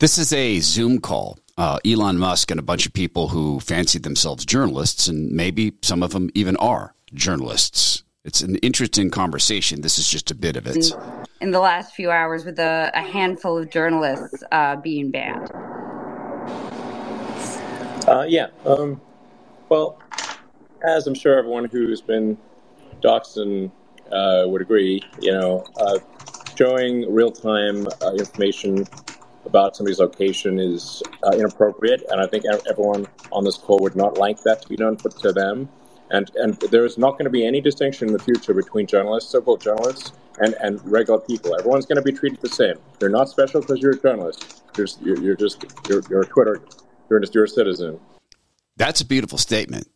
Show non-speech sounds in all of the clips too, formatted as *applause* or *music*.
This is a Zoom call. Uh, Elon Musk and a bunch of people who fancy themselves journalists, and maybe some of them even are journalists. It's an interesting conversation. This is just a bit of it. In the last few hours, with a, a handful of journalists uh, being banned. Uh, yeah. Um, well, as I'm sure everyone who's been doxxed and uh, would agree, you know, uh, showing real time uh, information about somebody's location is uh, inappropriate, and I think everyone on this call would not like that to be done to them. And and there is not going to be any distinction in the future between journalists, so-called journalists, and, and regular people. Everyone's going to be treated the same. You're not special because you're a journalist. You're, you're, you're just you're, you're a Twitter. You're just you're a citizen. That's a beautiful statement.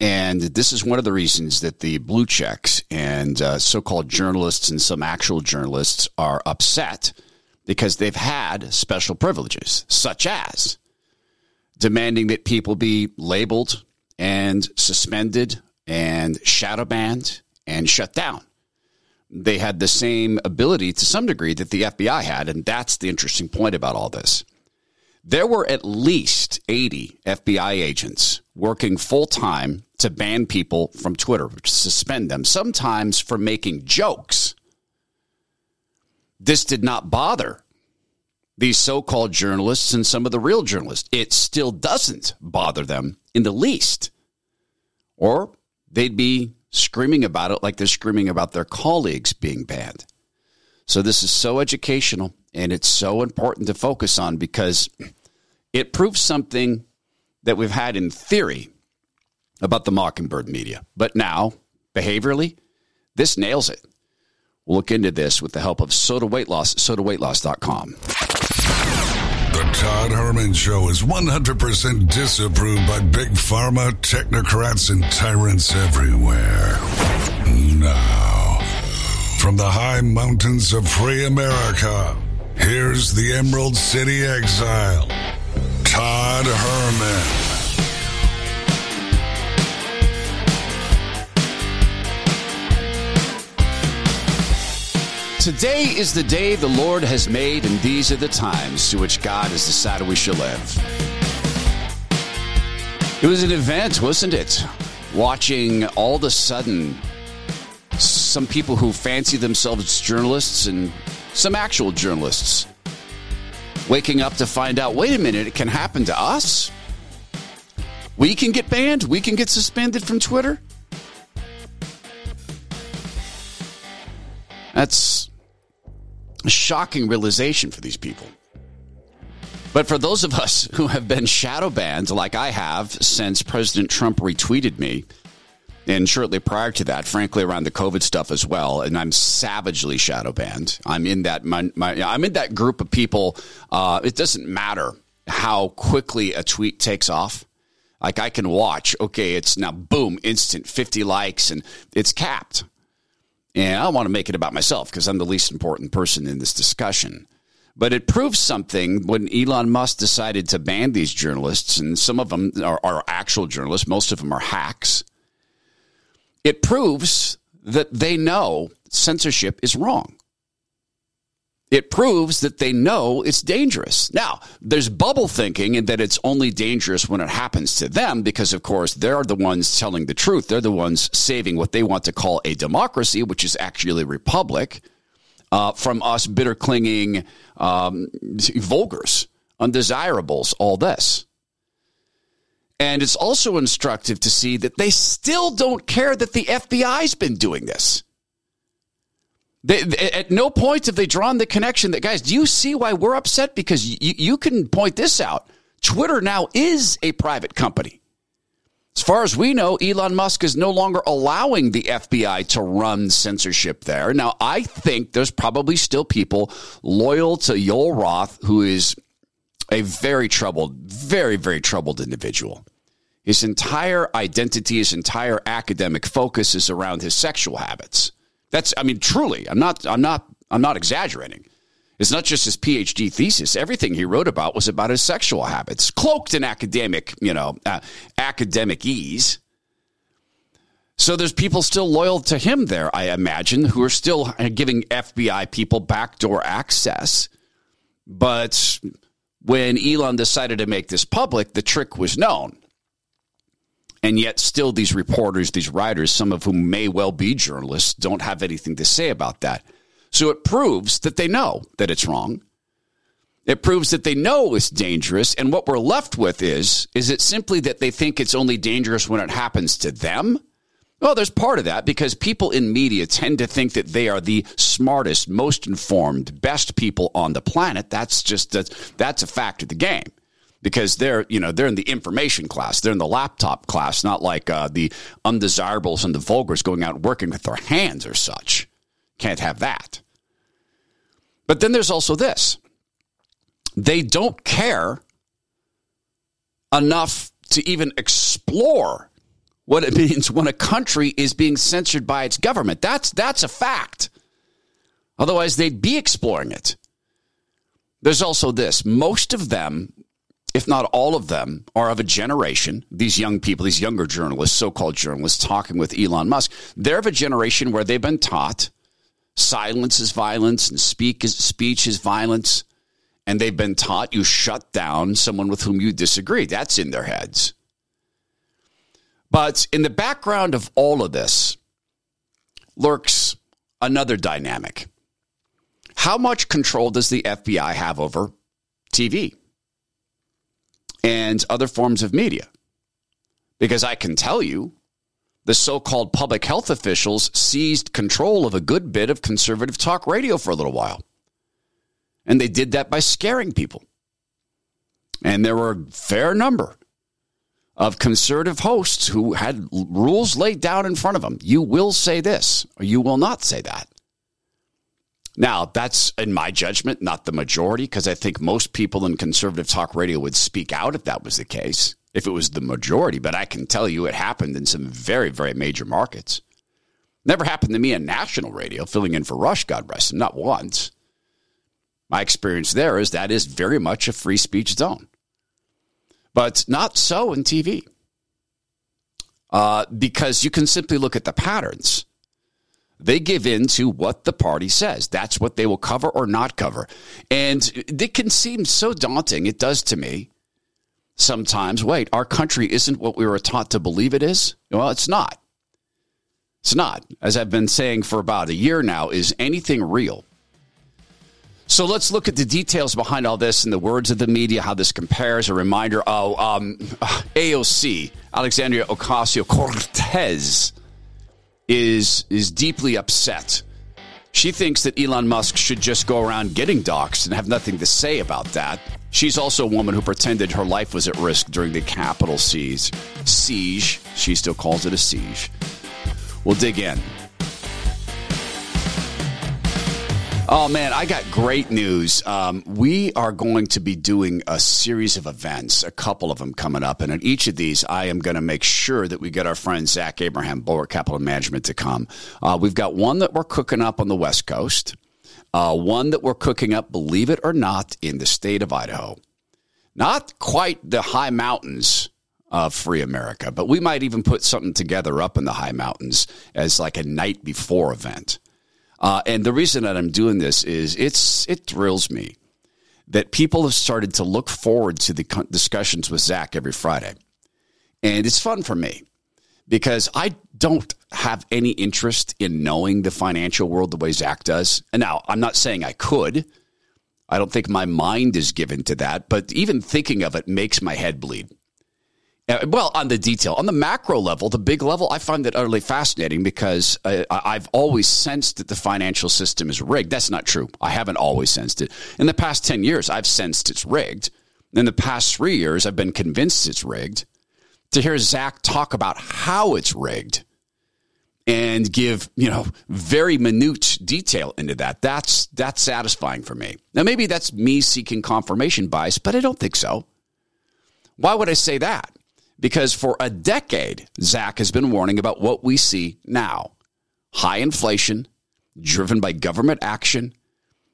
And this is one of the reasons that the blue checks and uh, so called journalists and some actual journalists are upset because they've had special privileges, such as demanding that people be labeled and suspended and shadow banned and shut down. They had the same ability to some degree that the FBI had, and that's the interesting point about all this. There were at least 80 FBI agents working full time to ban people from Twitter, to suspend them, sometimes for making jokes this did not bother these so called journalists and some of the real journalists. It still doesn't bother them in the least. Or they'd be screaming about it like they're screaming about their colleagues being banned. So this is so educational and it's so important to focus on because it proves something that we've had in theory about the Mockingbird media. But now, behaviorally, this nails it. We'll look into this with the help of SOTA Weight Loss, sotaweightloss.com. The Todd Herman Show is 100% disapproved by big pharma, technocrats, and tyrants everywhere. Now, from the high mountains of free America, here's the Emerald City exile, Todd Herman. Today is the day the Lord has made, and these are the times to which God has decided we shall live. It was an event, wasn't it? Watching all of a sudden some people who fancy themselves journalists and some actual journalists waking up to find out wait a minute, it can happen to us. We can get banned, we can get suspended from Twitter. That's shocking realization for these people. But for those of us who have been shadow banned, like I have since President Trump retweeted me, and shortly prior to that, frankly, around the COVID stuff as well, and I'm savagely shadow banned. I'm in that my, my, I'm in that group of people. Uh, it doesn't matter how quickly a tweet takes off. Like I can watch, okay, it's now boom, instant 50 likes, and it's capped. And I want to make it about myself because I'm the least important person in this discussion. But it proves something when Elon Musk decided to ban these journalists, and some of them are, are actual journalists, most of them are hacks. It proves that they know censorship is wrong it proves that they know it's dangerous. Now, there's bubble thinking and that it's only dangerous when it happens to them because, of course, they're the ones telling the truth. They're the ones saving what they want to call a democracy, which is actually a republic, uh, from us bitter clinging um, vulgars, undesirables, all this. And it's also instructive to see that they still don't care that the FBI's been doing this. They, at no point have they drawn the connection that, guys, do you see why we're upset? Because you, you can point this out. Twitter now is a private company. As far as we know, Elon Musk is no longer allowing the FBI to run censorship there. Now, I think there's probably still people loyal to Yoel Roth, who is a very troubled, very, very troubled individual. His entire identity, his entire academic focus is around his sexual habits. That's, I mean, truly, I'm not, I'm not, I'm not exaggerating. It's not just his PhD thesis. Everything he wrote about was about his sexual habits, cloaked in academic, you know, uh, academic ease. So there's people still loyal to him there, I imagine, who are still giving FBI people backdoor access. But when Elon decided to make this public, the trick was known. And yet, still, these reporters, these writers, some of whom may well be journalists, don't have anything to say about that. So it proves that they know that it's wrong. It proves that they know it's dangerous. And what we're left with is, is it simply that they think it's only dangerous when it happens to them? Well, there's part of that because people in media tend to think that they are the smartest, most informed, best people on the planet. That's just a, that's a fact of the game because they're you know they're in the information class, they're in the laptop class, not like uh, the undesirables and the vulgars going out working with their hands or such. Can't have that. But then there's also this: they don't care enough to even explore what it *laughs* means when a country is being censored by its government. That's that's a fact. Otherwise, they'd be exploring it. There's also this: most of them, if not all of them, are of a generation. These young people, these younger journalists, so-called journalists, talking with Elon Musk, they're of a generation where they've been taught silence is violence and speak is, speech is violence, and they've been taught you shut down someone with whom you disagree. That's in their heads. But in the background of all of this lurks another dynamic. How much control does the FBI have over TV and other forms of media? Because I can tell you, the so called public health officials seized control of a good bit of conservative talk radio for a little while. And they did that by scaring people. And there were a fair number of conservative hosts who had rules laid down in front of them. You will say this, or you will not say that. Now, that's in my judgment, not the majority, because I think most people in conservative talk radio would speak out if that was the case, if it was the majority. But I can tell you it happened in some very, very major markets. Never happened to me on national radio, filling in for Rush, God rest him, not once. My experience there is that is very much a free speech zone but not so in TV. Uh, because you can simply look at the patterns. They give in to what the party says. That's what they will cover or not cover. And it can seem so daunting. It does to me sometimes. Wait, our country isn't what we were taught to believe it is? Well, it's not. It's not. As I've been saying for about a year now, is anything real? So let's look at the details behind all this and the words of the media, how this compares. A reminder oh, um, AOC, Alexandria Ocasio Cortez, is, is deeply upset. She thinks that Elon Musk should just go around getting doxxed and have nothing to say about that. She's also a woman who pretended her life was at risk during the Capitol siege. Siege. She still calls it a siege. We'll dig in. Oh man, I got great news. Um, we are going to be doing a series of events, a couple of them coming up, and at each of these, I am going to make sure that we get our friend Zach Abraham, Bulwark Capital Management, to come. Uh, we've got one that we're cooking up on the West Coast, uh, one that we're cooking up, believe it or not, in the state of Idaho. Not quite the high mountains of free America, but we might even put something together up in the high mountains as like a night before event. Uh, and the reason that I'm doing this is it's it thrills me that people have started to look forward to the discussions with Zach every Friday, and it's fun for me because I don't have any interest in knowing the financial world the way Zach does. And now I'm not saying I could. I don't think my mind is given to that, but even thinking of it makes my head bleed. Well, on the detail, on the macro level, the big level, I find that utterly fascinating because uh, I've always sensed that the financial system is rigged. That's not true. I haven't always sensed it. In the past 10 years, I've sensed it's rigged. In the past three years, I've been convinced it's rigged. To hear Zach talk about how it's rigged and give, you know, very minute detail into that, that's, that's satisfying for me. Now, maybe that's me seeking confirmation bias, but I don't think so. Why would I say that? Because for a decade, Zach has been warning about what we see now high inflation driven by government action.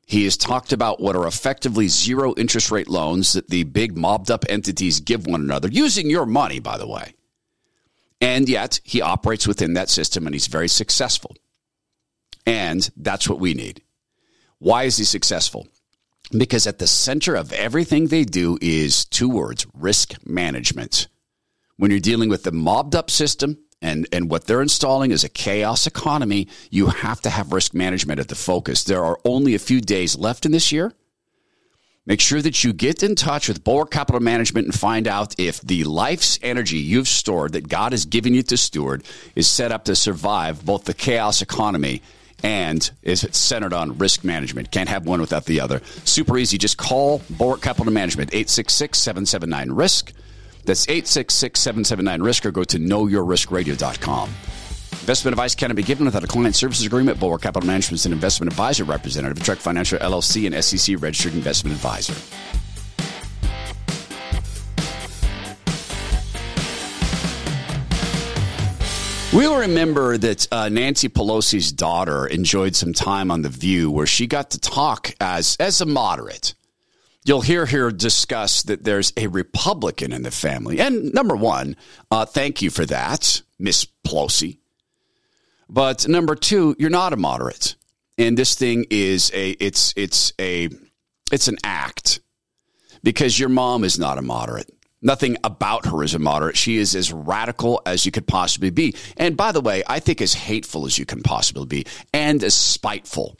He has talked about what are effectively zero interest rate loans that the big mobbed up entities give one another, using your money, by the way. And yet, he operates within that system and he's very successful. And that's what we need. Why is he successful? because at the center of everything they do is two words risk management. When you're dealing with the mobbed up system and, and what they're installing is a chaos economy, you have to have risk management at the focus. There are only a few days left in this year. Make sure that you get in touch with Bulwark Capital Management and find out if the life's energy you've stored that God has given you to steward is set up to survive both the chaos economy and is centered on risk management. Can't have one without the other. Super easy. Just call Bulwark Capital Management, 866 779 RISK. That's 866 779 RISK or go to knowyourriskradio.com. Investment advice cannot be given without a client services agreement. Bulwark Capital Management is an investment advisor representative of Trek Financial LLC and SEC registered investment advisor. We'll remember that uh, Nancy Pelosi's daughter enjoyed some time on The View where she got to talk as, as a moderate. You'll hear her discuss that there's a Republican in the family. And number one, uh, thank you for that, Miss Pelosi. But number two, you're not a moderate. And this thing is a, it's, it's a, it's an act because your mom is not a moderate. Nothing about her is a moderate. She is as radical as you could possibly be. And by the way, I think as hateful as you can possibly be and as spiteful.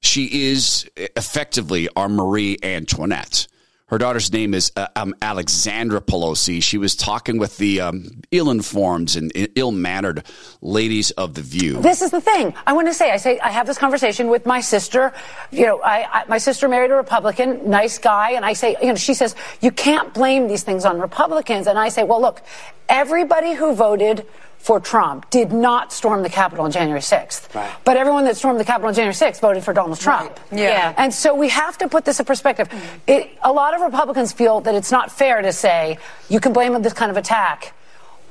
She is effectively our Marie Antoinette. Her daughter's name is uh, um, Alexandra Pelosi. She was talking with the um, ill-informed and ill-mannered ladies of the View. This is the thing I want to say. I say I have this conversation with my sister. You know, I, I, my sister married a Republican, nice guy, and I say, you know, she says you can't blame these things on Republicans, and I say, well, look, everybody who voted for Trump did not storm the Capitol on January 6th. Right. But everyone that stormed the Capitol on January 6th voted for Donald Trump. Right. Yeah. yeah. And so we have to put this in perspective. It, a lot of Republicans feel that it's not fair to say you can blame this kind of attack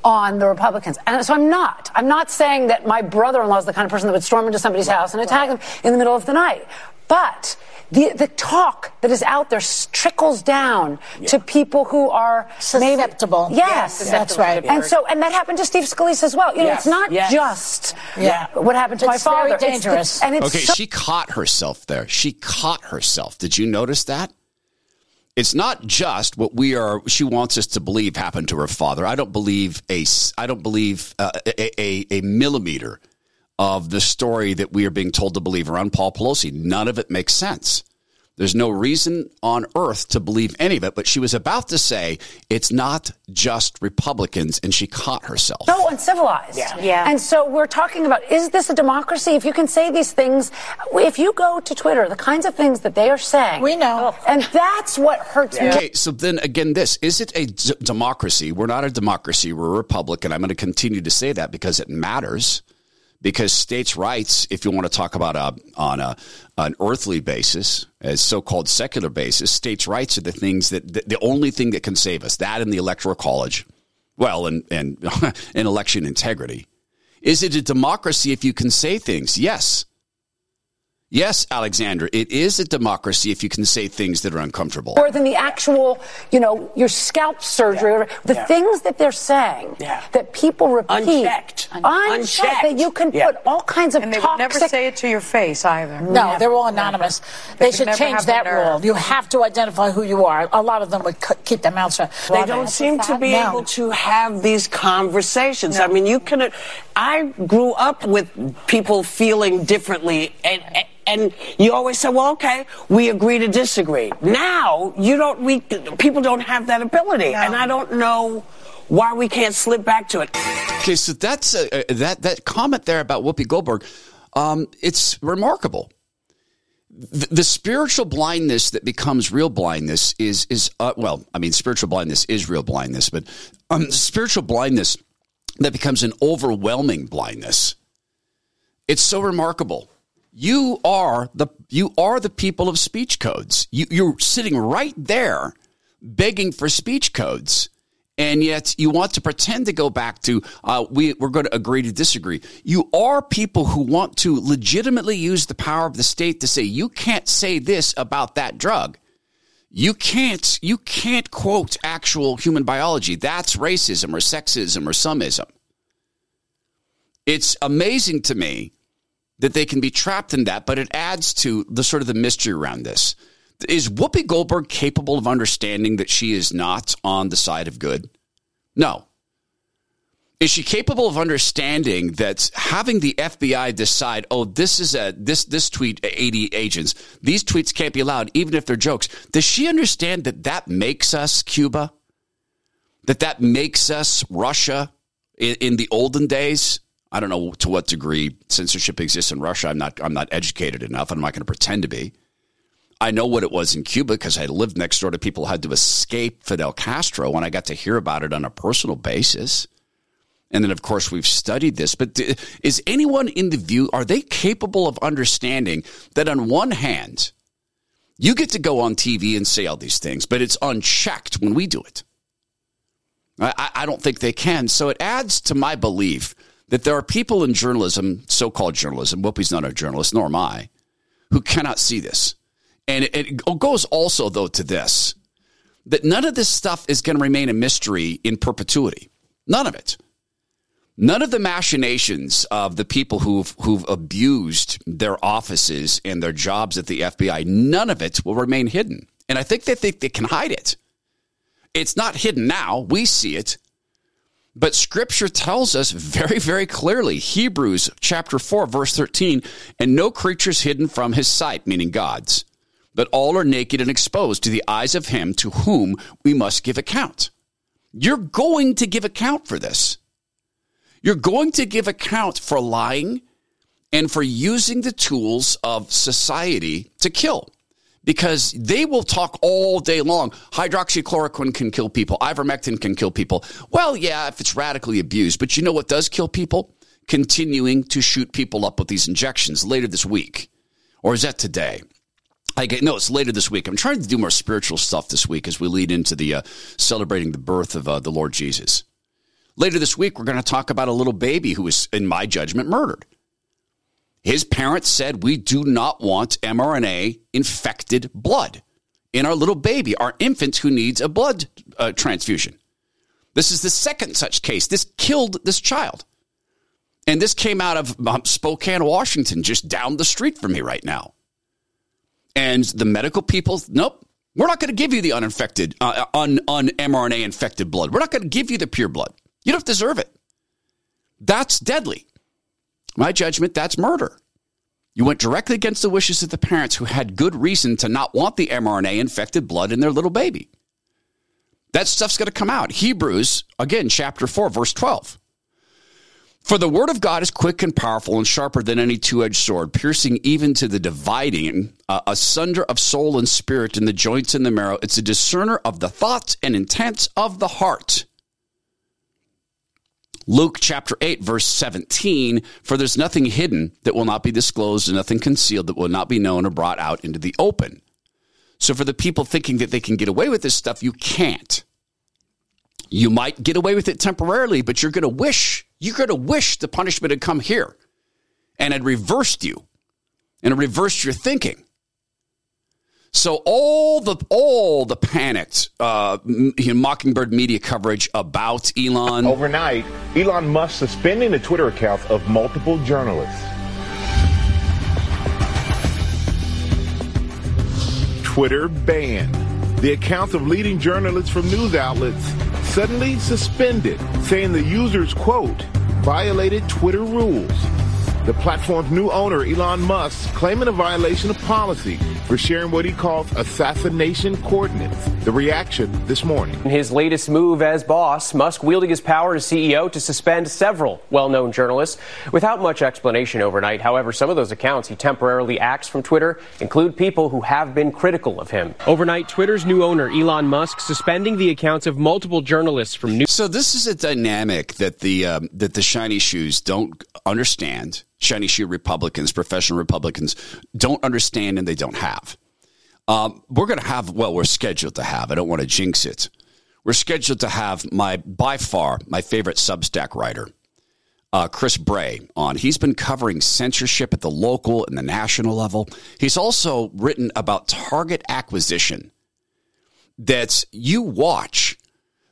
on the Republicans. And so I'm not. I'm not saying that my brother-in-law is the kind of person that would storm into somebody's right. house and attack them in the middle of the night. But the, the talk that is out there trickles down yeah. to people who are susceptible. Maybe, yes, yes that's right. And so, and that happened to Steve Scalise as well. You know, it's not yes. just yeah. what happened to it's my father. Very dangerous. It's the, and it's okay, so- she caught herself there. She caught herself. Did you notice that? It's not just what we are. She wants us to believe happened to her father. I don't believe a. I don't believe uh, a, a, a millimeter of the story that we are being told to believe around Paul Pelosi. None of it makes sense. There's no reason on earth to believe any of it, but she was about to say it's not just Republicans, and she caught herself. So uncivilized. Yeah. yeah. And so we're talking about is this a democracy? If you can say these things, if you go to Twitter, the kinds of things that they are saying. We know. Oh. And that's what hurts yeah. me. Okay, so then again, this is it a d- democracy? We're not a democracy, we're a republic, and I'm going to continue to say that because it matters because states' rights, if you want to talk about a, on a, an earthly basis, as so-called secular basis, states' rights are the things that the, the only thing that can save us. That and the electoral college, well, and and, *laughs* and election integrity. Is it a democracy if you can say things? Yes. Yes, Alexander, it is a democracy if you can say things that are uncomfortable. More than the actual, you know, your scalp surgery, yeah. the yeah. things that they're saying yeah. that people repeat. Unchecked. Unchecked. Unchecked. That you can put all kinds of And they toxic... would never say it to your face either. No, they're all anonymous. They, they should change that rule. You have to identify who you are. A lot of them would keep their mouths shut. They don't seem to be no. able to have these conversations. No. I mean, you can. I grew up with people feeling differently and, and and you always say, well, okay, we agree to disagree. Now you don't, we, people don't have that ability. No. And I don't know why we can't slip back to it. Okay, so that's uh, uh, that that comment there about Whoopi Goldberg. Um, it's remarkable. The, the, spiritual blindness that becomes real blindness is is uh, well, I mean, spiritual blindness is real blindness, but um, spiritual blindness that becomes an overwhelming blindness. It's so remarkable. You are the you are the people of speech codes. You, you're sitting right there begging for speech codes and yet you want to pretend to go back to uh, we, we're going to agree to disagree. You are people who want to legitimately use the power of the state to say you can't say this about that drug. You can't you can't quote actual human biology. That's racism or sexism or someism. It's amazing to me that they can be trapped in that, but it adds to the sort of the mystery around this. Is Whoopi Goldberg capable of understanding that she is not on the side of good? No. Is she capable of understanding that having the FBI decide, oh, this is a this this tweet uh, 80 agents, these tweets can't be allowed, even if they're jokes? Does she understand that that makes us Cuba? That that makes us Russia in, in the olden days? I don't know to what degree censorship exists in Russia. I'm not I'm not educated enough. and I'm not going to pretend to be. I know what it was in Cuba because I lived next door to people who had to escape Fidel Castro, and I got to hear about it on a personal basis. And then, of course, we've studied this. But is anyone in the view, are they capable of understanding that on one hand, you get to go on TV and say all these things, but it's unchecked when we do it? I, I don't think they can. So it adds to my belief that there are people in journalism, so called journalism, Whoopi's not a journalist, nor am I, who cannot see this. And it, it goes also, though, to this that none of this stuff is going to remain a mystery in perpetuity. None of it. None of the machinations of the people who've, who've abused their offices and their jobs at the FBI, none of it will remain hidden. And I think they think they can hide it. It's not hidden now. We see it. But scripture tells us very, very clearly, Hebrews chapter 4, verse 13, and no creature is hidden from his sight, meaning God's, but all are naked and exposed to the eyes of him to whom we must give account. You're going to give account for this. You're going to give account for lying and for using the tools of society to kill because they will talk all day long. Hydroxychloroquine can kill people. Ivermectin can kill people. Well, yeah, if it's radically abused. But you know what does kill people? Continuing to shoot people up with these injections later this week. Or is that today? I get, no, it's later this week. I'm trying to do more spiritual stuff this week as we lead into the uh, celebrating the birth of uh, the Lord Jesus. Later this week, we're going to talk about a little baby who was, in my judgment, murdered. His parents said, We do not want mRNA infected blood in our little baby, our infant who needs a blood uh, transfusion. This is the second such case. This killed this child. And this came out of um, Spokane, Washington, just down the street from me right now. And the medical people, nope, we're not going to give you the uninfected, uh, un, un mRNA infected blood. We're not going to give you the pure blood. You don't deserve it. That's deadly. My judgment, that's murder. You went directly against the wishes of the parents who had good reason to not want the mRNA infected blood in their little baby. That stuff's going to come out. Hebrews, again, chapter 4, verse 12. For the word of God is quick and powerful and sharper than any two edged sword, piercing even to the dividing uh, asunder of soul and spirit in the joints and the marrow. It's a discerner of the thoughts and intents of the heart. Luke chapter 8, verse 17 For there's nothing hidden that will not be disclosed, and nothing concealed that will not be known or brought out into the open. So, for the people thinking that they can get away with this stuff, you can't. You might get away with it temporarily, but you're going to wish, you're going to wish the punishment had come here and had reversed you and had reversed your thinking. So all the all the panicked uh, Mockingbird media coverage about Elon overnight, Elon Musk suspending the Twitter accounts of multiple journalists. Twitter banned the accounts of leading journalists from news outlets suddenly suspended, saying the users quote violated Twitter rules. The platform's new owner, Elon Musk, claiming a violation of policy for sharing what he calls assassination coordinates. The reaction this morning. In his latest move as boss, Musk wielding his power as CEO to suspend several well known journalists without much explanation overnight. However, some of those accounts he temporarily axed from Twitter include people who have been critical of him. Overnight, Twitter's new owner, Elon Musk, suspending the accounts of multiple journalists from news. So this is a dynamic that the um, that the shiny shoes don't understand shiny shoe Republicans, professional Republicans don't understand and they don't have. Um, we're going to have, well, we're scheduled to have, I don't want to jinx it. We're scheduled to have my, by far, my favorite Substack writer, uh, Chris Bray, on. He's been covering censorship at the local and the national level. He's also written about target acquisition that you watch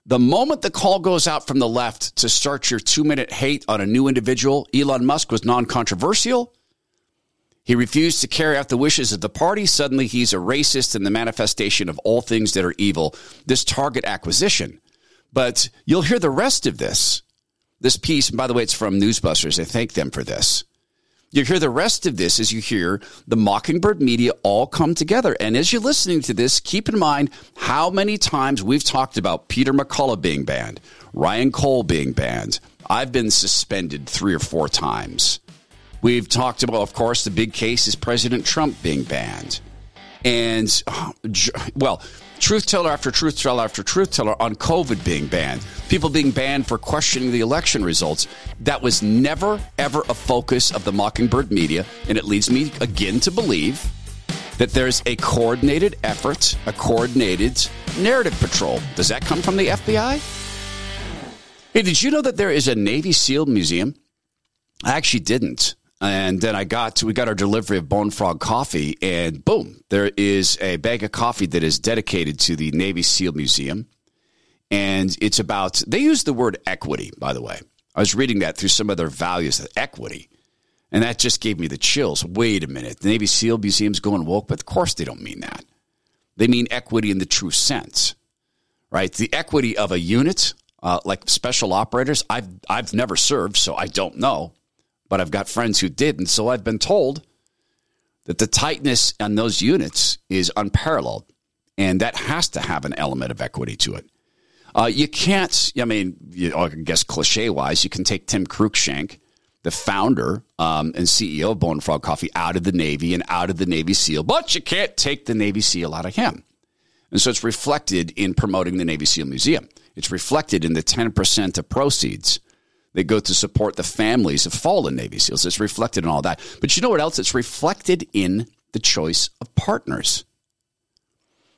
the moment the call goes out from the left to start your two minute hate on a new individual, Elon Musk was non controversial. He refused to carry out the wishes of the party. Suddenly, he's a racist and the manifestation of all things that are evil. This target acquisition. But you'll hear the rest of this. This piece, and by the way, it's from Newsbusters. I thank them for this. You hear the rest of this as you hear the Mockingbird media all come together. And as you're listening to this, keep in mind how many times we've talked about Peter McCullough being banned, Ryan Cole being banned. I've been suspended three or four times. We've talked about, of course, the big case is President Trump being banned. And, uh, well, truth teller after truth teller after truth teller on COVID being banned, people being banned for questioning the election results. That was never, ever a focus of the Mockingbird media. And it leads me again to believe that there's a coordinated effort, a coordinated narrative patrol. Does that come from the FBI? Hey, did you know that there is a Navy SEAL museum? I actually didn't. And then I got to, we got our delivery of Bone Frog coffee, and boom, there is a bag of coffee that is dedicated to the Navy SEAL Museum. And it's about, they use the word equity, by the way. I was reading that through some of their values, equity. And that just gave me the chills. Wait a minute. The Navy SEAL Museum's going woke, but of course they don't mean that. They mean equity in the true sense, right? The equity of a unit, uh, like special operators. I've, I've never served, so I don't know but I've got friends who did. And so I've been told that the tightness on those units is unparalleled. And that has to have an element of equity to it. Uh, you can't, I mean, you I guess cliche wise, you can take Tim Cruikshank, the founder um, and CEO of Bone Frog Coffee, out of the Navy and out of the Navy SEAL, but you can't take the Navy SEAL out of him. And so it's reflected in promoting the Navy SEAL Museum. It's reflected in the 10% of proceeds they go to support the families of fallen Navy SEALs. It's reflected in all that. But you know what else? It's reflected in the choice of partners.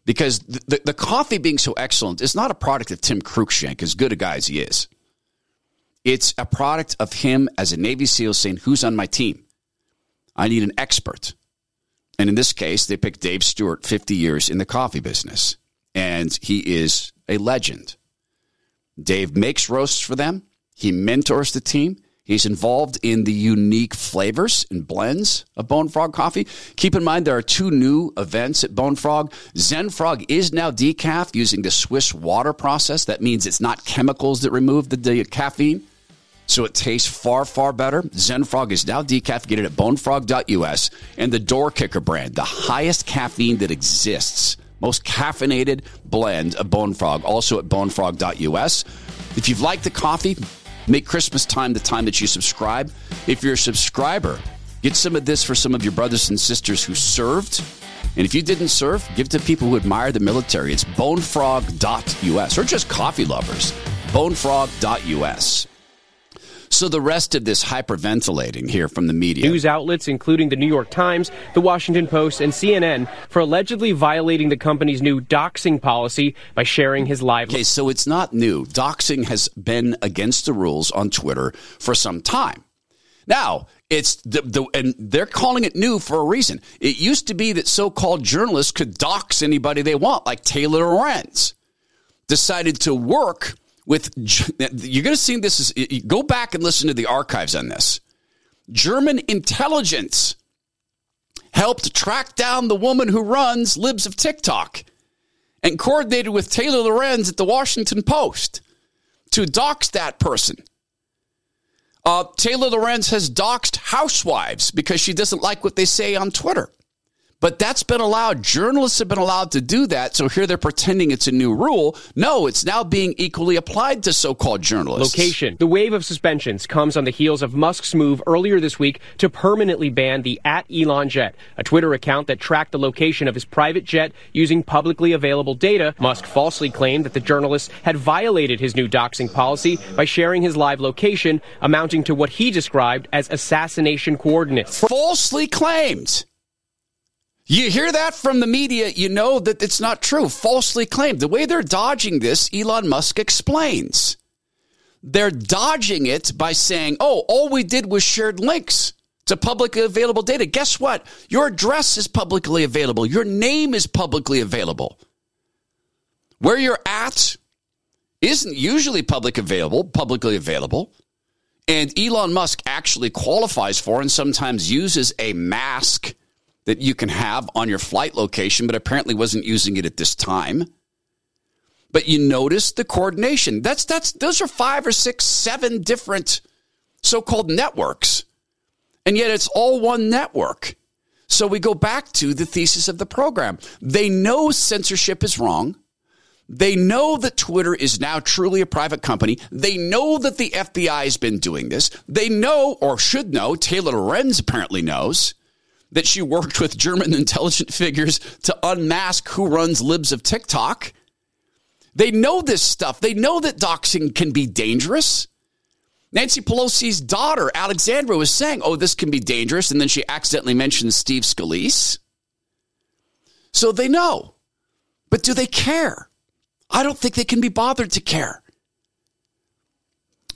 Because the, the, the coffee being so excellent is not a product of Tim Cruikshank, as good a guy as he is. It's a product of him as a Navy SEAL saying, Who's on my team? I need an expert. And in this case, they picked Dave Stewart, 50 years in the coffee business. And he is a legend. Dave makes roasts for them. He mentors the team. He's involved in the unique flavors and blends of Bone Frog coffee. Keep in mind, there are two new events at Bone Frog. Zen Frog is now decaf using the Swiss water process. That means it's not chemicals that remove the, the caffeine. So it tastes far, far better. Zen Frog is now decaf. Get it at bonefrog.us. And the Door Kicker brand, the highest caffeine that exists, most caffeinated blend of Bone Frog, also at bonefrog.us. If you've liked the coffee, Make Christmas time the time that you subscribe. If you're a subscriber, get some of this for some of your brothers and sisters who served. And if you didn't serve, give to people who admire the military. It's bonefrog.us or just coffee lovers. Bonefrog.us. So the rest of this hyperventilating here from the media. News outlets, including the New York Times, the Washington Post, and CNN, for allegedly violating the company's new doxing policy by sharing his live. Okay, so it's not new. Doxing has been against the rules on Twitter for some time. Now, it's the, the, and they're calling it new for a reason. It used to be that so-called journalists could dox anybody they want, like Taylor Lorenz. Decided to work with you're going to see this is go back and listen to the archives on this. German intelligence helped track down the woman who runs Libs of TikTok and coordinated with Taylor Lorenz at the Washington Post to dox that person. Uh, Taylor Lorenz has doxed housewives because she doesn't like what they say on Twitter. But that's been allowed. Journalists have been allowed to do that. So here they're pretending it's a new rule. No, it's now being equally applied to so-called journalists. Location. The wave of suspensions comes on the heels of Musk's move earlier this week to permanently ban the at Elon jet, a Twitter account that tracked the location of his private jet using publicly available data. Musk falsely claimed that the journalist had violated his new doxing policy by sharing his live location, amounting to what he described as assassination coordinates. Falsely claimed. You hear that from the media, you know that it's not true. Falsely claimed. The way they're dodging this, Elon Musk explains. They're dodging it by saying, oh, all we did was shared links to publicly available data. Guess what? Your address is publicly available, your name is publicly available. Where you're at isn't usually public available, publicly available. And Elon Musk actually qualifies for and sometimes uses a mask that you can have on your flight location, but apparently wasn't using it at this time. But you notice the coordination. That's that's those are five or six, seven different so-called networks. And yet it's all one network. So we go back to the thesis of the program. They know censorship is wrong. They know that Twitter is now truly a private company. They know that the FBI has been doing this. They know, or should know, Taylor Lorenz apparently knows that she worked with German intelligence figures to unmask who runs libs of TikTok. They know this stuff. They know that doxing can be dangerous. Nancy Pelosi's daughter, Alexandra, was saying, oh, this can be dangerous. And then she accidentally mentioned Steve Scalise. So they know. But do they care? I don't think they can be bothered to care.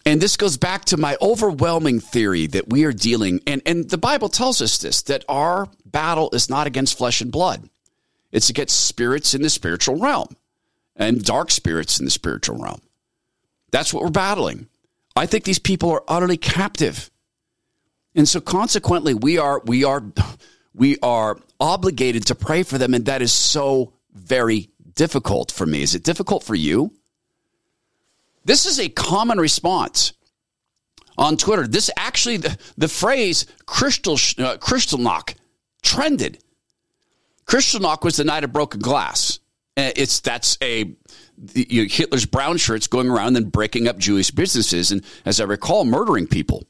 And this goes back to my overwhelming theory that we are dealing, and, and the Bible tells us this, that our battle is not against flesh and blood. It's against spirits in the spiritual realm and dark spirits in the spiritual realm. That's what we're battling. I think these people are utterly captive. And so consequently we are we are we are obligated to pray for them and that is so very difficult for me. Is it difficult for you? This is a common response on Twitter. This actually the, the phrase crystal uh, Kristallnacht trended. Crystal knock was the night of broken glass. Uh, it's that's a the, you know, Hitler's brown shirts going around and breaking up Jewish businesses and, as I recall, murdering people.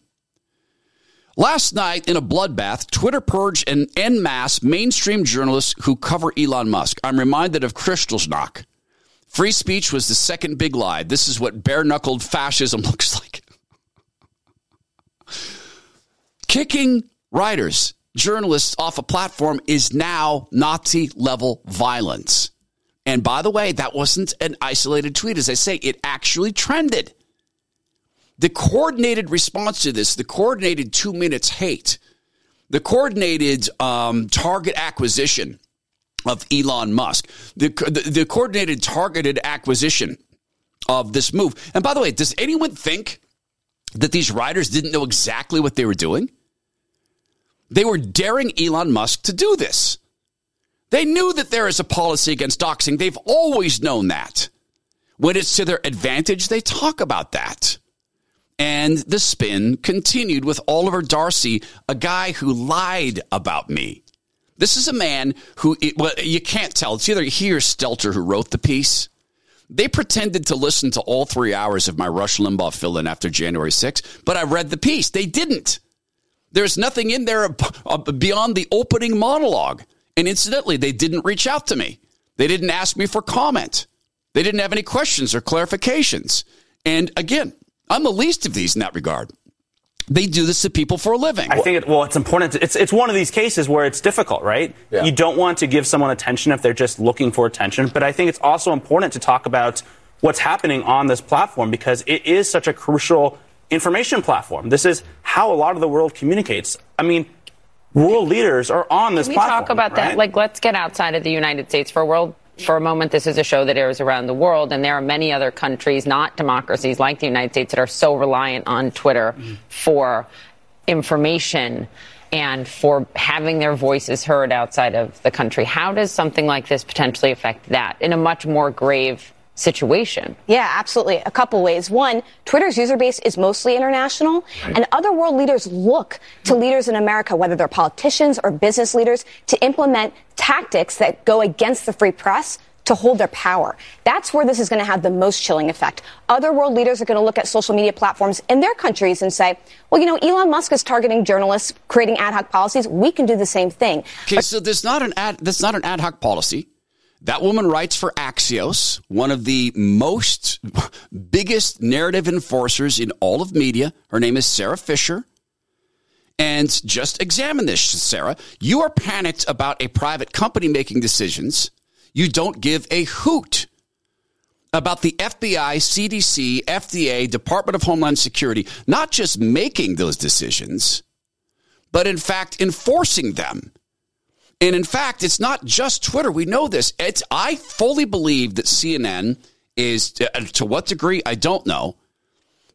Last night, in a bloodbath, Twitter purged an en masse mainstream journalists who cover Elon Musk. I'm reminded of Kristallnacht. Free speech was the second big lie. This is what bare knuckled fascism *laughs* looks like. Kicking writers, journalists off a platform is now Nazi level violence. And by the way, that wasn't an isolated tweet. As I say, it actually trended. The coordinated response to this, the coordinated two minutes hate, the coordinated um, target acquisition of Elon Musk, the, the, the coordinated targeted acquisition of this move. And by the way, does anyone think that these writers didn't know exactly what they were doing? They were daring Elon Musk to do this. They knew that there is a policy against doxing. They've always known that. When it's to their advantage, they talk about that. And the spin continued with Oliver Darcy, a guy who lied about me. This is a man who, well, you can't tell. It's either he or Stelter who wrote the piece. They pretended to listen to all three hours of my Rush Limbaugh fill in after January 6th, but I read the piece. They didn't. There's nothing in there beyond the opening monologue. And incidentally, they didn't reach out to me. They didn't ask me for comment. They didn't have any questions or clarifications. And again, I'm the least of these in that regard. They do this to people for a living. I think it, well, it's important. To, it's it's one of these cases where it's difficult, right? Yeah. You don't want to give someone attention if they're just looking for attention. But I think it's also important to talk about what's happening on this platform because it is such a crucial information platform. This is how a lot of the world communicates. I mean, world leaders are on this Can we platform, talk about right? that? Like, let's get outside of the United States for a world. For a moment, this is a show that airs around the world, and there are many other countries, not democracies like the United States, that are so reliant on Twitter mm-hmm. for information and for having their voices heard outside of the country. How does something like this potentially affect that in a much more grave situation. Yeah, absolutely. A couple ways. One, Twitter's user base is mostly international, right. and other world leaders look to leaders in America, whether they're politicians or business leaders, to implement tactics that go against the free press to hold their power. That's where this is going to have the most chilling effect. Other world leaders are going to look at social media platforms in their countries and say, well, you know, Elon Musk is targeting journalists, creating ad hoc policies. We can do the same thing. Okay, so there's not an ad, that's not an ad hoc policy. That woman writes for Axios, one of the most *laughs* biggest narrative enforcers in all of media. Her name is Sara Fischer. And just examine this, Sarah. You are panicked about a private company making decisions. You don't give a hoot about the FBI, CDC, FDA, Department of Homeland Security, not just making those decisions, but in fact enforcing them and in fact, it's not just Twitter. We know this. It's I fully believe that CNN is uh, to what degree I don't know.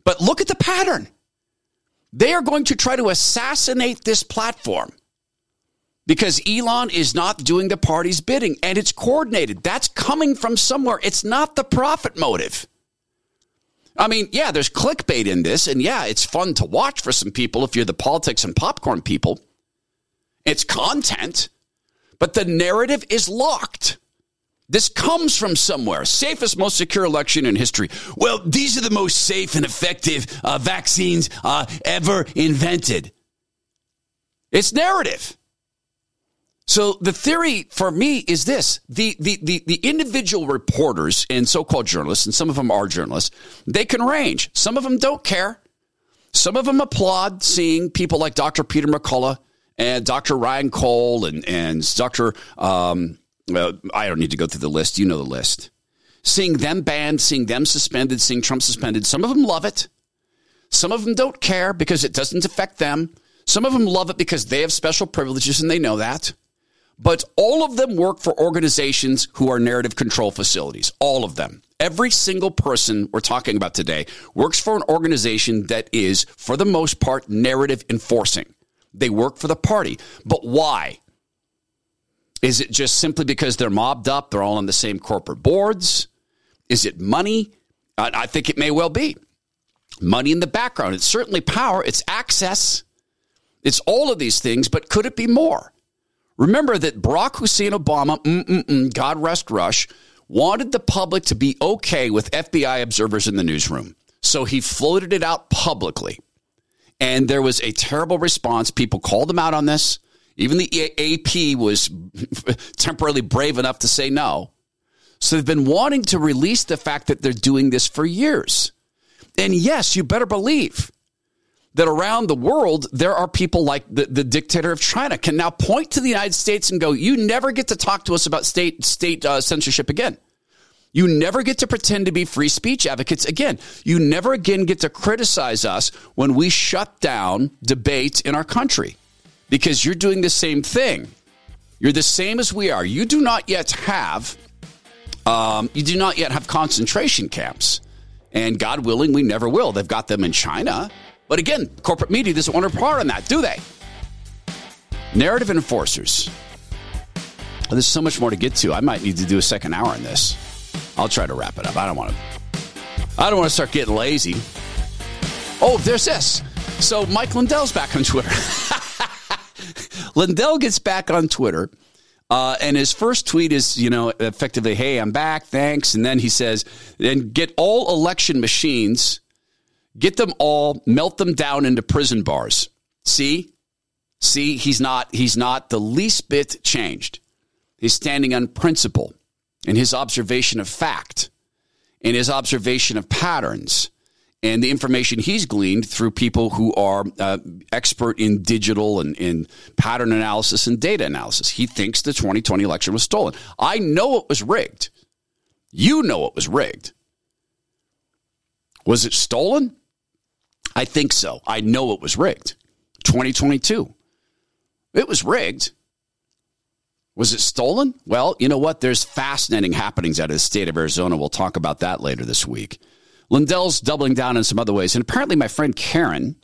But look at the pattern. They are going to try to assassinate this platform because Elon is not doing the party's bidding and it's coordinated. That's coming from somewhere. It's not the profit motive. I mean, yeah, there's clickbait in this, and yeah, it's fun to watch for some people if you're the politics and popcorn people. It's content, but the narrative is locked. This comes from somewhere. Safest, most secure election in history. Well, these are the most safe and effective uh, vaccines uh, ever invented. It's narrative. So the theory for me is this: the, the the the, individual reporters and so-called journalists, and some of them are journalists, they can range. Some of them don't care. Some of them applaud seeing people like Dr. Peter McCullough and Dr. Ryan Cole and and Dr. Um, uh, I don't need to go through the list. You know the list. Seeing them banned, seeing them suspended, seeing Trump suspended. Some of them love it. Some of them don't care because it doesn't affect them. Some of them love it because they have special privileges and they know that. But all of them work for organizations who are narrative control facilities. All of them. Every single person we're talking about today works for an organization that is, for the most part, narrative enforcing. They work for the party. But why? Is it just simply because they're mobbed up? They're all on the same corporate boards? Is it money? I think it may well be. Money in the background. It's certainly power, it's access, it's all of these things, but could it be more? Remember that Barack Hussein Obama, God rest Rush, wanted the public to be okay with FBI observers in the newsroom. So he floated it out publicly. And there was a terrible response. People called him out on this. Even the AP was *laughs* temporarily brave enough to say no. So they've been wanting to release the fact that they're doing this for years. And yes, you better believe that around the world, there are people like the, the dictator of China can now point to the United States and go, you never get to talk to us about state, state uh, censorship again. You never get to pretend to be free speech advocates again. You never again get to criticize us when we shut down debate in our country because you're doing the same thing. You're the same as we are. You do not yet have, um, you do not yet have concentration camps. And God willing, we never will. They've got them in China. But again, corporate media doesn't want to part on that, do they? Narrative enforcers. Well, there's so much more to get to. I might need to do a second hour on this. I'll try to wrap it up. I don't want to. I don't want to start getting lazy. Oh, there's this. So Mike Lindell's back on Twitter. *laughs* Lindell gets back on Twitter. Uh, and his first tweet is, you know, effectively, hey, I'm back, thanks. And then he says, then get all election machines Get them all, melt them down into prison bars. See? See, he's not he's not the least bit changed. He's standing on principle in his observation of fact, in his observation of patterns, and the information he's gleaned through people who are uh, expert in digital and in pattern analysis and data analysis. He thinks the 2020 election was stolen. I know it was rigged. You know it was rigged. Was it stolen? I think so. I know it was rigged. 2022. It was rigged. Was it stolen? Well, you know what? There's fascinating happenings out of the state of Arizona. We'll talk about that later this week. Lindell's doubling down in some other ways. And apparently, my friend Karen,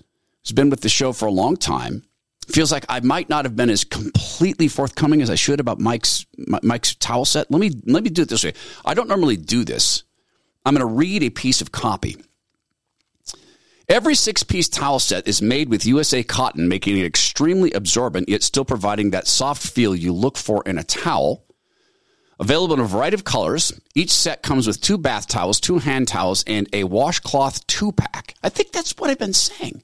who's been with the show for a long time, feels like I might not have been as completely forthcoming as I should about Mike's Mike's towel set. Let me let me do it this way. I don't normally do this. I'm going to read a piece of copy Every six piece towel set is made with USA cotton, making it extremely absorbent, yet still providing that soft feel you look for in a towel. Available in a variety of colors. Each set comes with two bath towels, two hand towels, and a washcloth two pack. I think that's what I've been saying.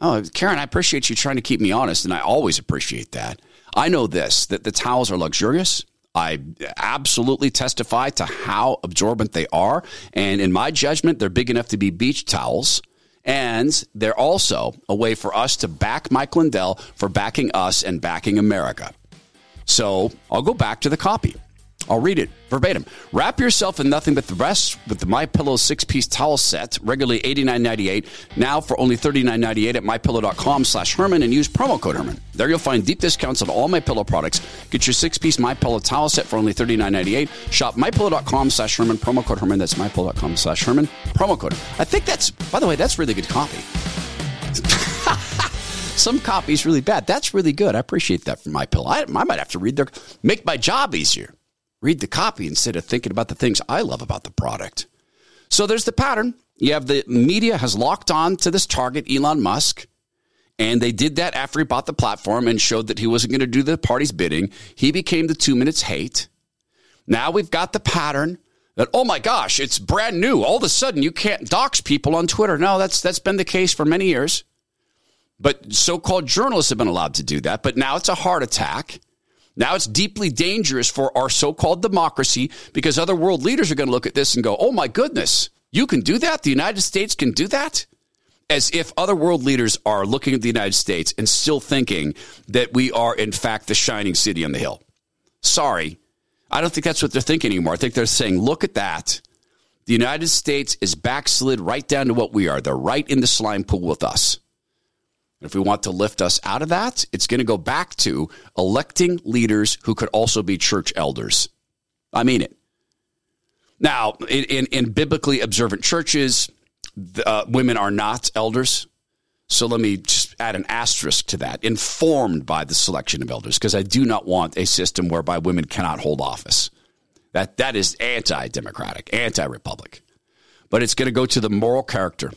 Oh, Karen, I appreciate you trying to keep me honest, and I always appreciate that. I know this that the towels are luxurious. I absolutely testify to how absorbent they are. And in my judgment, they're big enough to be beach towels. And they're also a way for us to back Mike Lindell for backing us and backing America. So I'll go back to the copy. I'll read it verbatim. Wrap yourself in nothing but the rest with the My Pillow six-piece towel set, regularly $89.98, now for only $39.98 at mypillow.com slash Herman and use promo code Herman. There you'll find deep discounts on all My Pillow products. Get your six-piece My Pillow towel set for only $39.98. Shop mypillow.com slash Herman, promo code Herman. That's mypillow.com slash Herman, promo code. I think that's, by the way, that's really good copy. *laughs* Some copy is really bad. That's really good. I appreciate that from my pill. I, I might have to read their make my job easier. Read the copy instead of thinking about the things I love about the product. So there's the pattern. You have the media has locked on to this target, Elon Musk. And they did that after he bought the platform and showed that he wasn't going to do the party's bidding. He became the two minutes hate. Now we've got the pattern that, oh my gosh, it's brand new. All of a sudden you can't dox people on Twitter. No, that's, that's been the case for many years. But so called journalists have been allowed to do that. But now it's a heart attack. Now it's deeply dangerous for our so called democracy because other world leaders are going to look at this and go, oh my goodness, you can do that? The United States can do that? As if other world leaders are looking at the United States and still thinking that we are, in fact, the shining city on the hill. Sorry. I don't think that's what they're thinking anymore. I think they're saying, look at that. The United States is backslid right down to what we are. They're right in the slime pool with us. If we want to lift us out of that, it's going to go back to electing leaders who could also be church elders. I mean it. Now, in, in, in biblically observant churches, uh, women are not elders. So let me just add an asterisk to that, informed by the selection of elders, because I do not want a system whereby women cannot hold office. That, that is anti democratic, anti republic. But it's going to go to the moral character.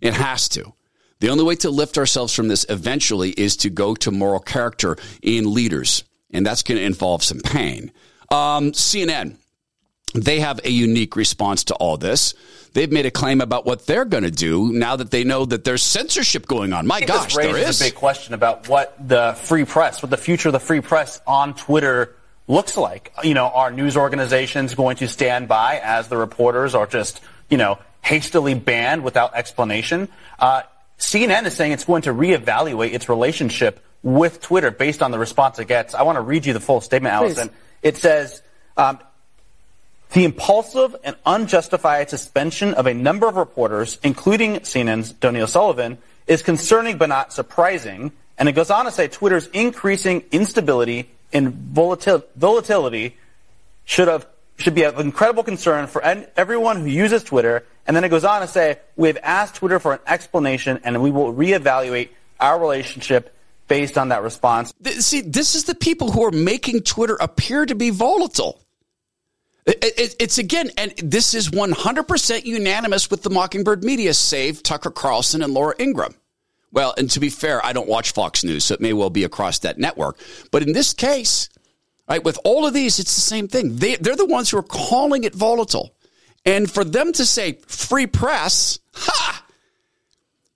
It has to. The only way to lift ourselves from this eventually is to go to moral character in leaders, and that's going to involve some pain. Um, CNN they have a unique response to all this. They've made a claim about what they're going to do now that they know that there's censorship going on. My gosh, there is a big question about what the free press, what the future of the free press on Twitter looks like. You know, are news organizations going to stand by as the reporters are just, you know, hastily banned without explanation? Uh, CNN is saying it's going to reevaluate its relationship with Twitter based on the response it gets. I want to read you the full statement, Allison. Please. It says, um, the impulsive and unjustified suspension of a number of reporters, including CNN's Donie Sullivan, is concerning but not surprising. And it goes on to say Twitter's increasing instability and volatil- volatility should have should be of incredible concern for everyone who uses Twitter. And then it goes on to say, we have asked Twitter for an explanation and we will reevaluate our relationship based on that response. See, this is the people who are making Twitter appear to be volatile. It, it, it's again, and this is 100% unanimous with the Mockingbird media, save Tucker Carlson and Laura Ingraham. Well, and to be fair, I don't watch Fox News, so it may well be across that network. But in this case, right, with all of these, it's the same thing. They, they're the ones who are calling it volatile. And for them to say free press, ha!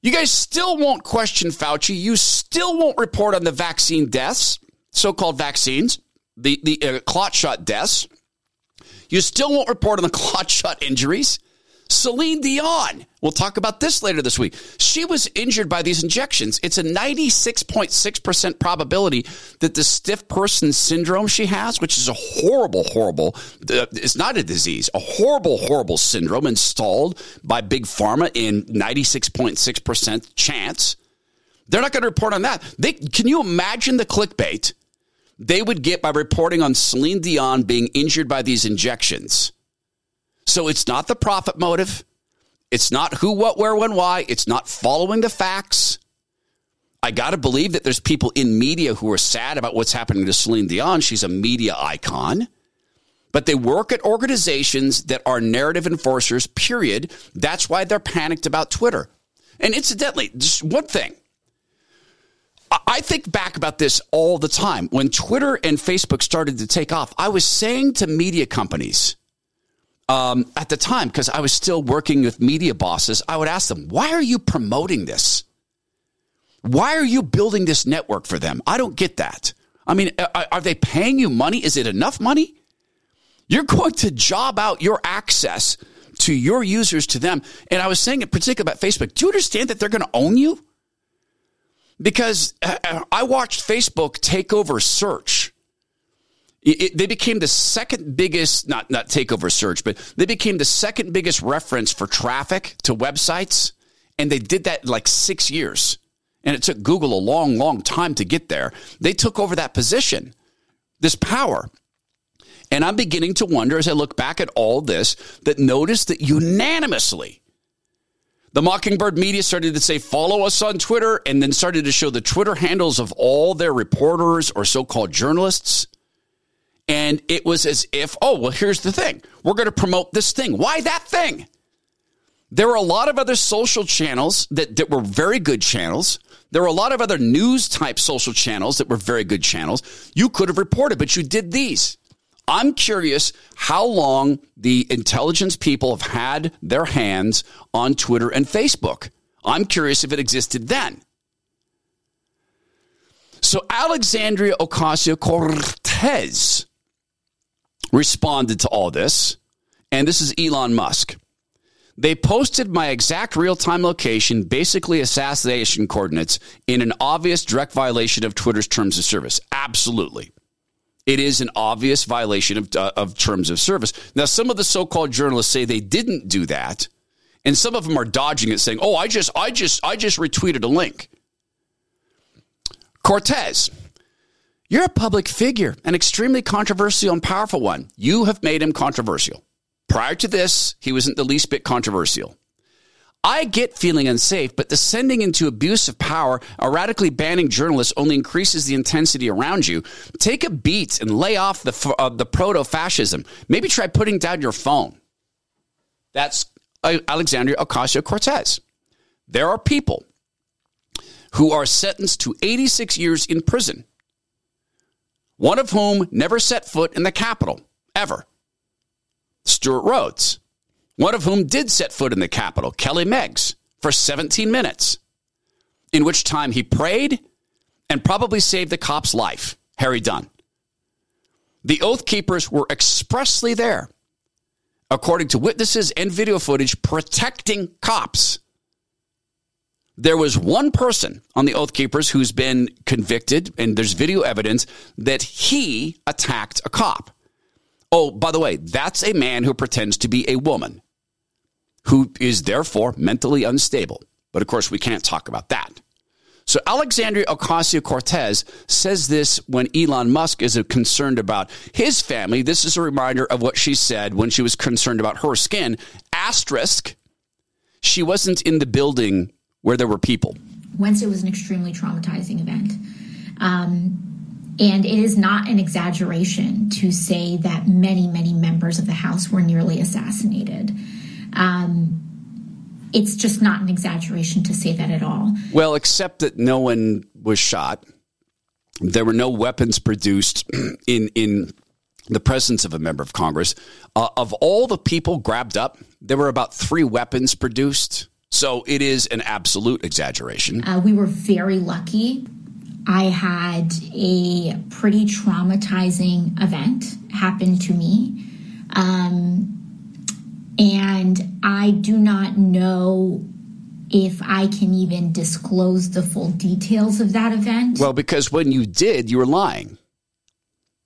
You guys still won't question Fauci. You still won't report on the vaccine deaths, so called vaccines, the, the uh, clot shot deaths. You still won't report on the *laughs* clot shot injuries. Celine Dion, we'll talk about this later this week. She was injured by these injections. It's a 96.6% probability that the stiff person syndrome she has, which is a horrible, horrible, uh, it's not a disease, a horrible, horrible syndrome installed by Big Pharma in 96.6% chance. They're not going to report on that. They, can you imagine the clickbait? they would get by reporting on Celine Dion being injured by these injections. So it's not the profit motive. It's not who, what, where, when, why. It's not following the facts. I got to believe that there's people in media who are sad about what's happening to Celine Dion. She's a media icon. But they work at organizations that are narrative enforcers, period. That's why they're panicked about Twitter. And incidentally, just one thing I think back about this all the time. When Twitter and Facebook started to take off, I was saying to media companies um, at the time, because I was still working with media bosses, I would ask them, why are you promoting this? Why are you building this network for them? I don't get that. I mean, are they paying you money? Is it enough money? You're going to job out your access to your users to them. And I was saying in particular about Facebook, do you understand that they're going to own you? because uh, I watched Facebook take over search. It, they became the second biggest, not, not take over search, but they became the second biggest reference for traffic to websites. And they did that like six years. And it took Google a long, long time to get there. They took over that position, this power. And I'm beginning to wonder as I look back at all this that notice that unanimously The Mockingbird media started to say, follow us on Twitter, and then started to show the Twitter handles of all their reporters or so called journalists. And it was as if, oh, well, here's the thing. We're going to promote this thing. Why that thing? There were a lot of other social channels that, that were very good channels. There were a lot of other news type social channels that were very good channels. You could have reported, but you did these. I'm curious how long the intelligence people have had their hands on Twitter and Facebook. I'm curious if it existed then. So Alexandria Ocasio Cortez responded to all this, and this is Elon Musk. They posted my exact real time location, basically assassination coordinates, in an obvious direct violation of Twitter's terms of service. Absolutely. It is an obvious violation of, uh, of terms of service. Now, some of the so called journalists say they didn't do that, and some of them are dodging it, saying, "Oh, I just, I just, I just retweeted a link." Cortez, you're a public figure, an extremely controversial and powerful one. You have made him controversial. Prior to this, he wasn't the least bit controversial. I get feeling unsafe, but descending into abuse of power, erratically banning journalists only increases the intensity around you. Take a beat and lay off the, uh, the proto fascism. Maybe try putting down your phone. That's uh, Alexandria Ocasio Cortez. There are people who are sentenced to 86 years in prison, one of whom never set foot in the Capitol, ever. Stewart Rhodes one of whom did set foot in the Capitol, Kelly Meggs, for 17 minutes, in which time he prayed and probably saved the cop's life, Harry Dunn. The Oath Keepers were expressly there, according to witnesses and video footage, protecting cops. There was one person on the Oath Keepers who's been convicted, and there's video evidence that he attacked a cop. Oh, by the way, that's a man who pretends to be a woman who is therefore mentally unstable. But of course, we can't talk about that. So Alexandria Ocasio Cortez says this when Elon Musk is concerned about his family. This is a reminder of what she said when she was concerned about her skin. Asterisk, she wasn't in the building where there were people. Wednesday was an extremely traumatizing event. Um, and it is not an exaggeration to say that many, many members of the House were nearly assassinated. Um, it's just not an exaggeration to say that at all. Well, except that no one was shot. There were no weapons produced *clears throat* in in the presence of a member of Congress. Uh, of all the people grabbed up, there were about three weapons produced. So it is an absolute exaggeration. Uh, we were very lucky. I had a pretty traumatizing event happen to me. Um, and I do not know if I can even disclose the full details of that event. Well, because when you did, you were lying.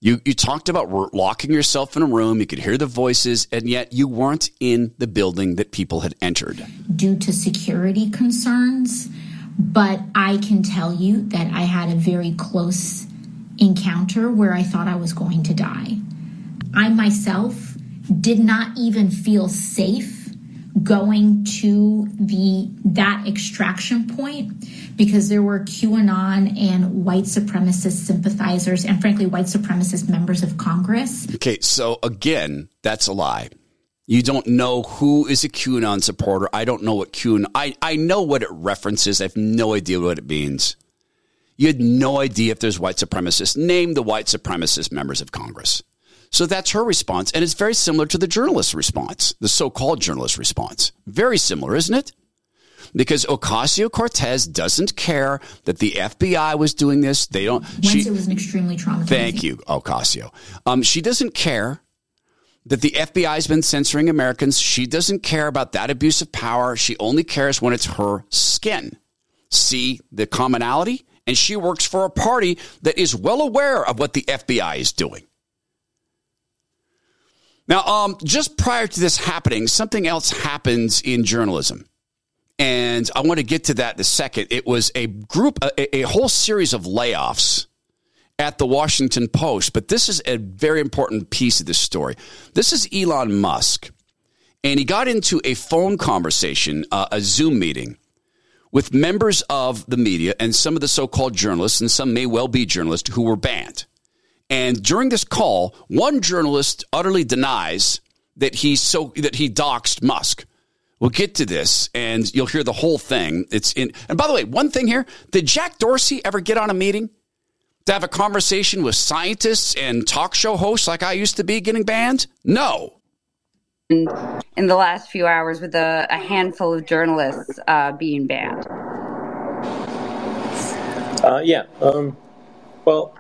You, you talked about locking yourself in a room, you could hear the voices, and yet you weren't in the building that people had entered. Due to security concerns. But I can tell you that I had a very close encounter where I thought I was going to die. I myself did not even feel safe going to the that extraction point because there were QAnon and white supremacist sympathizers and frankly white supremacist members of Congress. Okay, so again, that's a lie. You don't know who is a QAnon supporter. I don't know what QAnon I, I know what it references. I have no idea what it means. You had no idea if there's white supremacists. Name the white supremacist members of Congress. So that's her response. And it's very similar to the journalist's response, the so called journalist response. Very similar, isn't it? Because Ocasio Cortez doesn't care that the FBI was doing this. They don't. Wednesday she, was an extremely traumatizing. Thank you, Ocasio. Um, she doesn't care that the FBI has been censoring Americans. She doesn't care about that abuse of power. She only cares when it's her skin. See the commonality? And she works for a party that is well aware of what the FBI is doing. Now, um, just prior to this happening, something else happens in journalism. And I want to get to that in a second. It was a group, a, a whole series of layoffs at the Washington Post. But this is a very important piece of this story. This is Elon Musk. and he got into a phone conversation, uh, a Zoom meeting with members of the media and some of the so called journalists, and some may well be journalists who were banned. And during this call, one journalist utterly denies that he so that he doxed Musk. We'll get to this, and you'll hear the whole thing. It's in. And by the way, one thing here: did Jack Dorsey ever get on a meeting to have a conversation with scientists and talk show hosts like I used to be getting banned? No. In, in the last few hours, with a, a handful of journalists uh, being banned. Uh, yeah. Um, well,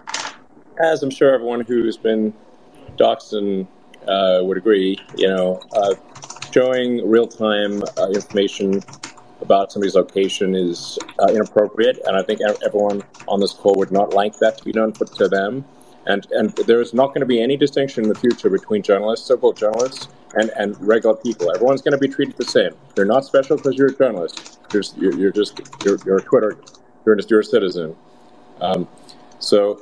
as I'm sure everyone who's been and uh, would agree, you know, uh, showing real time uh, information about somebody's location is uh, inappropriate, and I think everyone on this call would not like that to be done to them. And and there is not going to be any distinction in the future between journalists, so-called journalists, and, and regular people. Everyone's going to be treated the same. You're not special because you're a journalist. You're, you're, you're just you're, you're, a Twitter. You're just you're a citizen. Um, so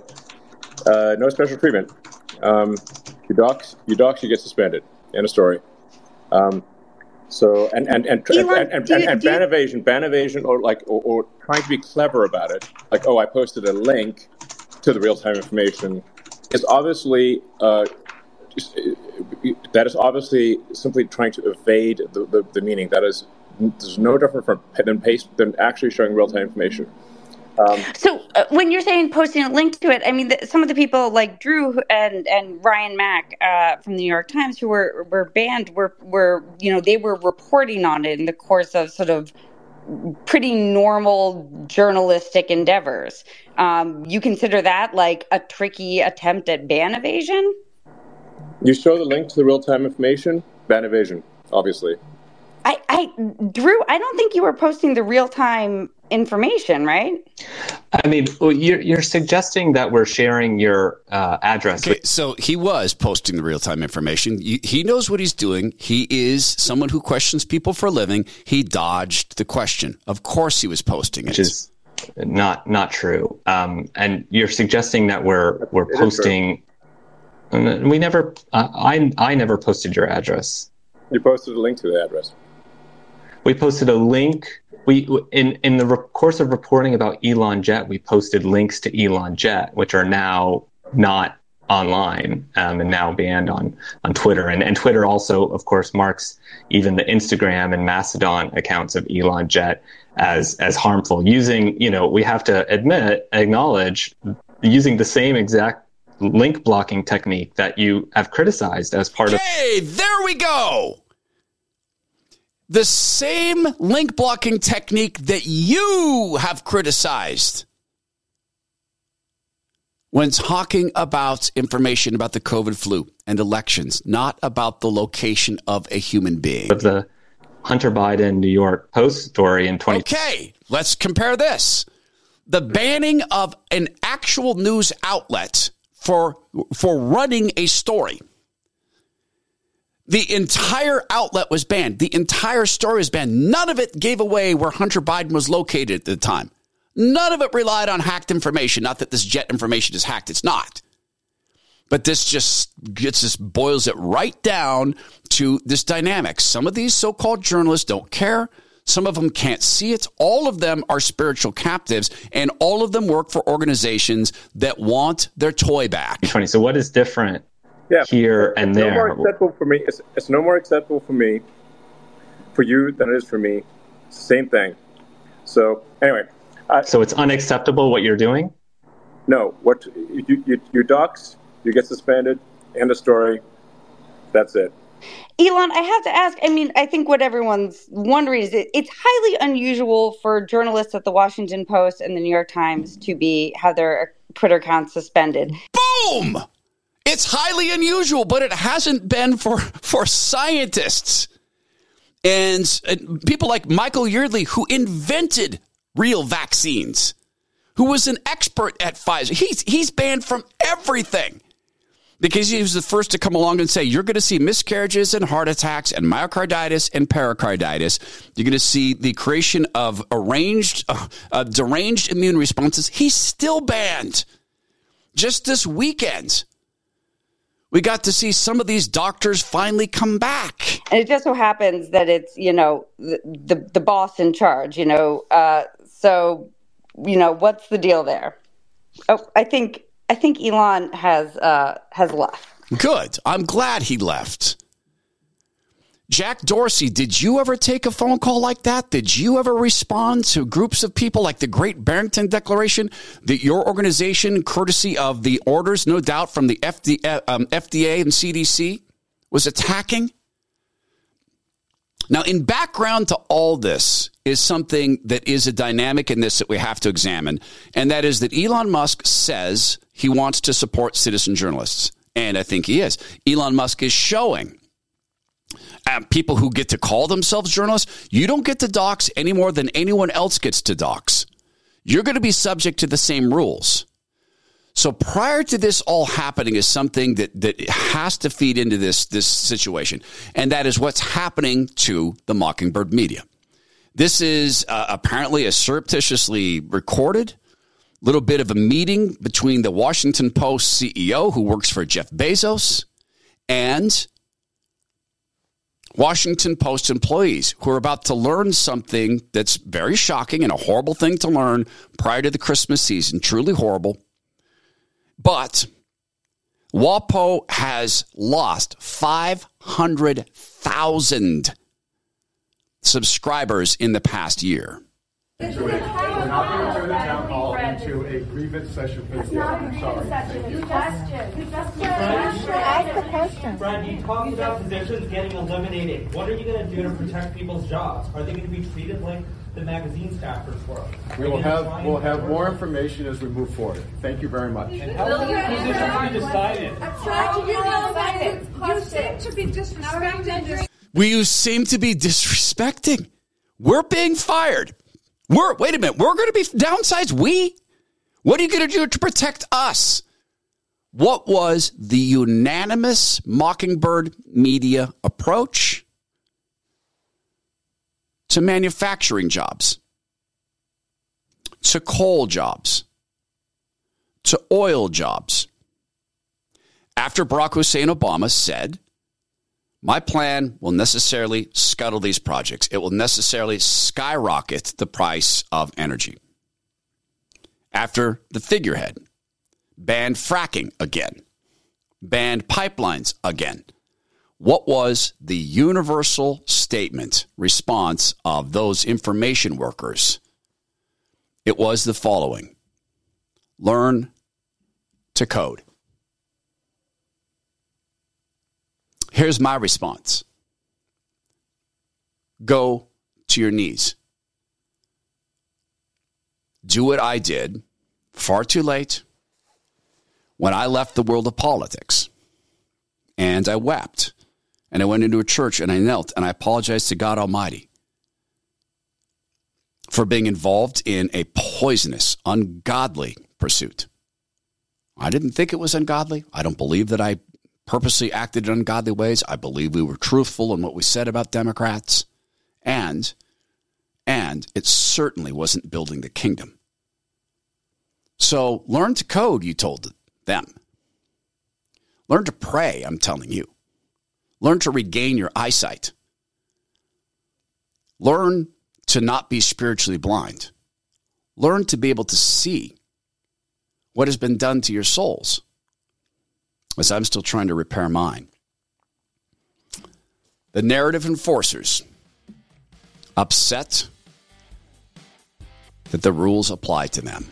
uh, no special treatment. Um, you dox, you dox, you get suspended. End of story. Um, so and and and Elon, and, and, and, and ban you... evasion, ban evasion, or like or, or, trying to be clever about it, like oh, I posted a link to the real time information, is obviously uh, just, that is obviously simply trying to evade the, the, the meaning. That is there's no different from than paste than actually showing real time information. Um, so uh, when you're saying posting a link to it, I mean, the, some of the people like Drew and and Ryan Mac uh, from the New York Times who were were banned were were you know they were reporting on it in the course of sort of pretty normal journalistic endeavors. Um, you consider that like a tricky attempt at ban evasion? You show the link to the real time information, ban evasion, obviously. I, I, Drew, I don't think you were posting the real time information, right? I mean, you're, you're suggesting that we're sharing your uh, address. Okay, so he was posting the real time information. He knows what he's doing. He is someone who questions people for a living. He dodged the question. Of course, he was posting it. Which is not not true. Um, and you're suggesting that we're we're posting. We never. Uh, I I never posted your address. You posted a link to the address. We posted a link we in in the re- course of reporting about Elon Jet, we posted links to Elon Jet, which are now not online um, and now banned on on Twitter. And and Twitter also, of course, marks even the Instagram and Mastodon accounts of Elon Jet as as harmful. Using you know we have to admit acknowledge using the same exact link blocking technique that you have criticized as part of. Hey, there we go the same link blocking technique that you have criticized when talking about information about the COVID flu and elections, not about the location of a human being. Of the Hunter Biden New York Post story in 20. Okay, let's compare this. The banning of an actual news outlet for for running a story the entire outlet was banned. The entire story was banned. None of it gave away where Hunter Biden was located at the time. None of it relied on hacked information. Not that this jet information is hacked, it's not. But this just gets this boils it right down to this dynamic. Some of these so called journalists don't care. Some of them can't see it. All of them are spiritual captives, and all of them work for organizations that want their toy back. Funny. So, what is different yeah. here and there. No more acceptable for me. It's, it's no more acceptable for me, for you than it is for me. Same thing. So anyway. so it's unacceptable what you're doing. No, what you you, you dox, you get suspended. End of story. That's it. Elon, I have to ask. I mean, I think what everyone's wondering is it, it's highly unusual for journalists at the Washington Post and the New York Times to be have their Twitter accounts suspended. Boom! It's highly unusual, but it hasn't been for, for scientists and, and people like Michael Yeadon, who invented real vaccines, who was an expert at Pfizer. He's, he's banned from everything because he was the first to come along and say, you're going to see miscarriages and heart attacks and myocarditis and pericarditis. You're going to see the creation of arranged, uh, uh, deranged immune responses. He's still banned. Just this weekend, We got to see some of these doctors finally come back. And it just so happens that it's, you know, the the, the boss in charge, you know. Uh, so, you know, what's the deal there? Oh, I think I think Elon has uh, has left. Good. I'm glad he left. Jack Dorsey, did you ever take a phone call like that? Did you ever respond to groups of people like the Great Barrington Declaration that your organization, courtesy of the orders, no doubt, from the FDA, um, FDA and CDC, was attacking? Now, in background to all this is something that is a dynamic in this that we have to examine, and that is that Elon Musk says he wants to support citizen journalists. And I think he is. Elon Musk is showing uh, people who get to call themselves journalists, you don't get to dox any more than anyone else gets to dox. You're going to be subject to the same rules. So prior to this all happening is something that, that has to feed into this, this situation. And that is what's happening to the Mockingbird media. This is uh, apparently a surreptitiously recorded little bit of a meeting between the Washington Post CEO who works for Jeff Bezos and Washington Post employees who are about to learn something that's very shocking and a horrible thing to learn prior to the Christmas season, truly horrible. But WAPO has lost 500,000 subscribers in the past year. Into a, we're not going to turn the town hall into a grievance session for the I'm sorry. Thank. Ask the question. Brad, you talked about positions getting eliminated. What are you going to do to protect people's jobs? Are they going to be treated like the magazine staffers were? We will have we'll have more information as we move forward. Thank you very much. And how will your positions be decided? You seem to be disrespecting. We seem to be disrespecting. We're being fired. We're wait a minute. We're going to be downsized. We. What are you going to do to protect us? What was the unanimous Mockingbird media approach to manufacturing jobs, to coal jobs, to oil jobs? After Barack Hussein Obama said, my plan will necessarily scuttle these projects. It will necessarily skyrocket the price of energy. After the figurehead banned fracking again, banned pipelines again. What was the universal statement response of those information workers? It was the following learn to code. Here's my response go to your knees. Do what I did far too late when I left the world of politics. And I wept. And I went into a church and I knelt and I apologized to God Almighty for being involved in a poisonous, ungodly pursuit. I didn't think it was ungodly. I don't believe that I purposely acted in ungodly ways. I believe we were truthful in what we said about Democrats. And and it certainly wasn't building the kingdom. So learn to code, you told them. Learn to pray, I'm telling you. Learn to regain your eyesight. Learn to not be spiritually blind. Learn to be able to see what has been done to your souls as I'm still trying to repair mine. The narrative enforcers upset that the rules apply to them.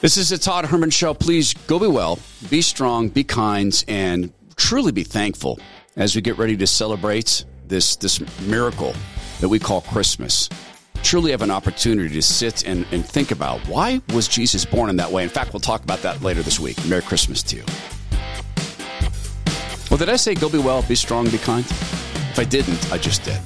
This is the Todd Herman Show. Please go be well, be strong, be kind, and truly be thankful as we get ready to celebrate this, this miracle that we call Christmas. Truly have an opportunity to sit and, and think about why was Jesus born in that way. In fact, we'll talk about that later this week. Merry Christmas to you. Well, did I say go be well, be strong, be kind? If I didn't, I just did.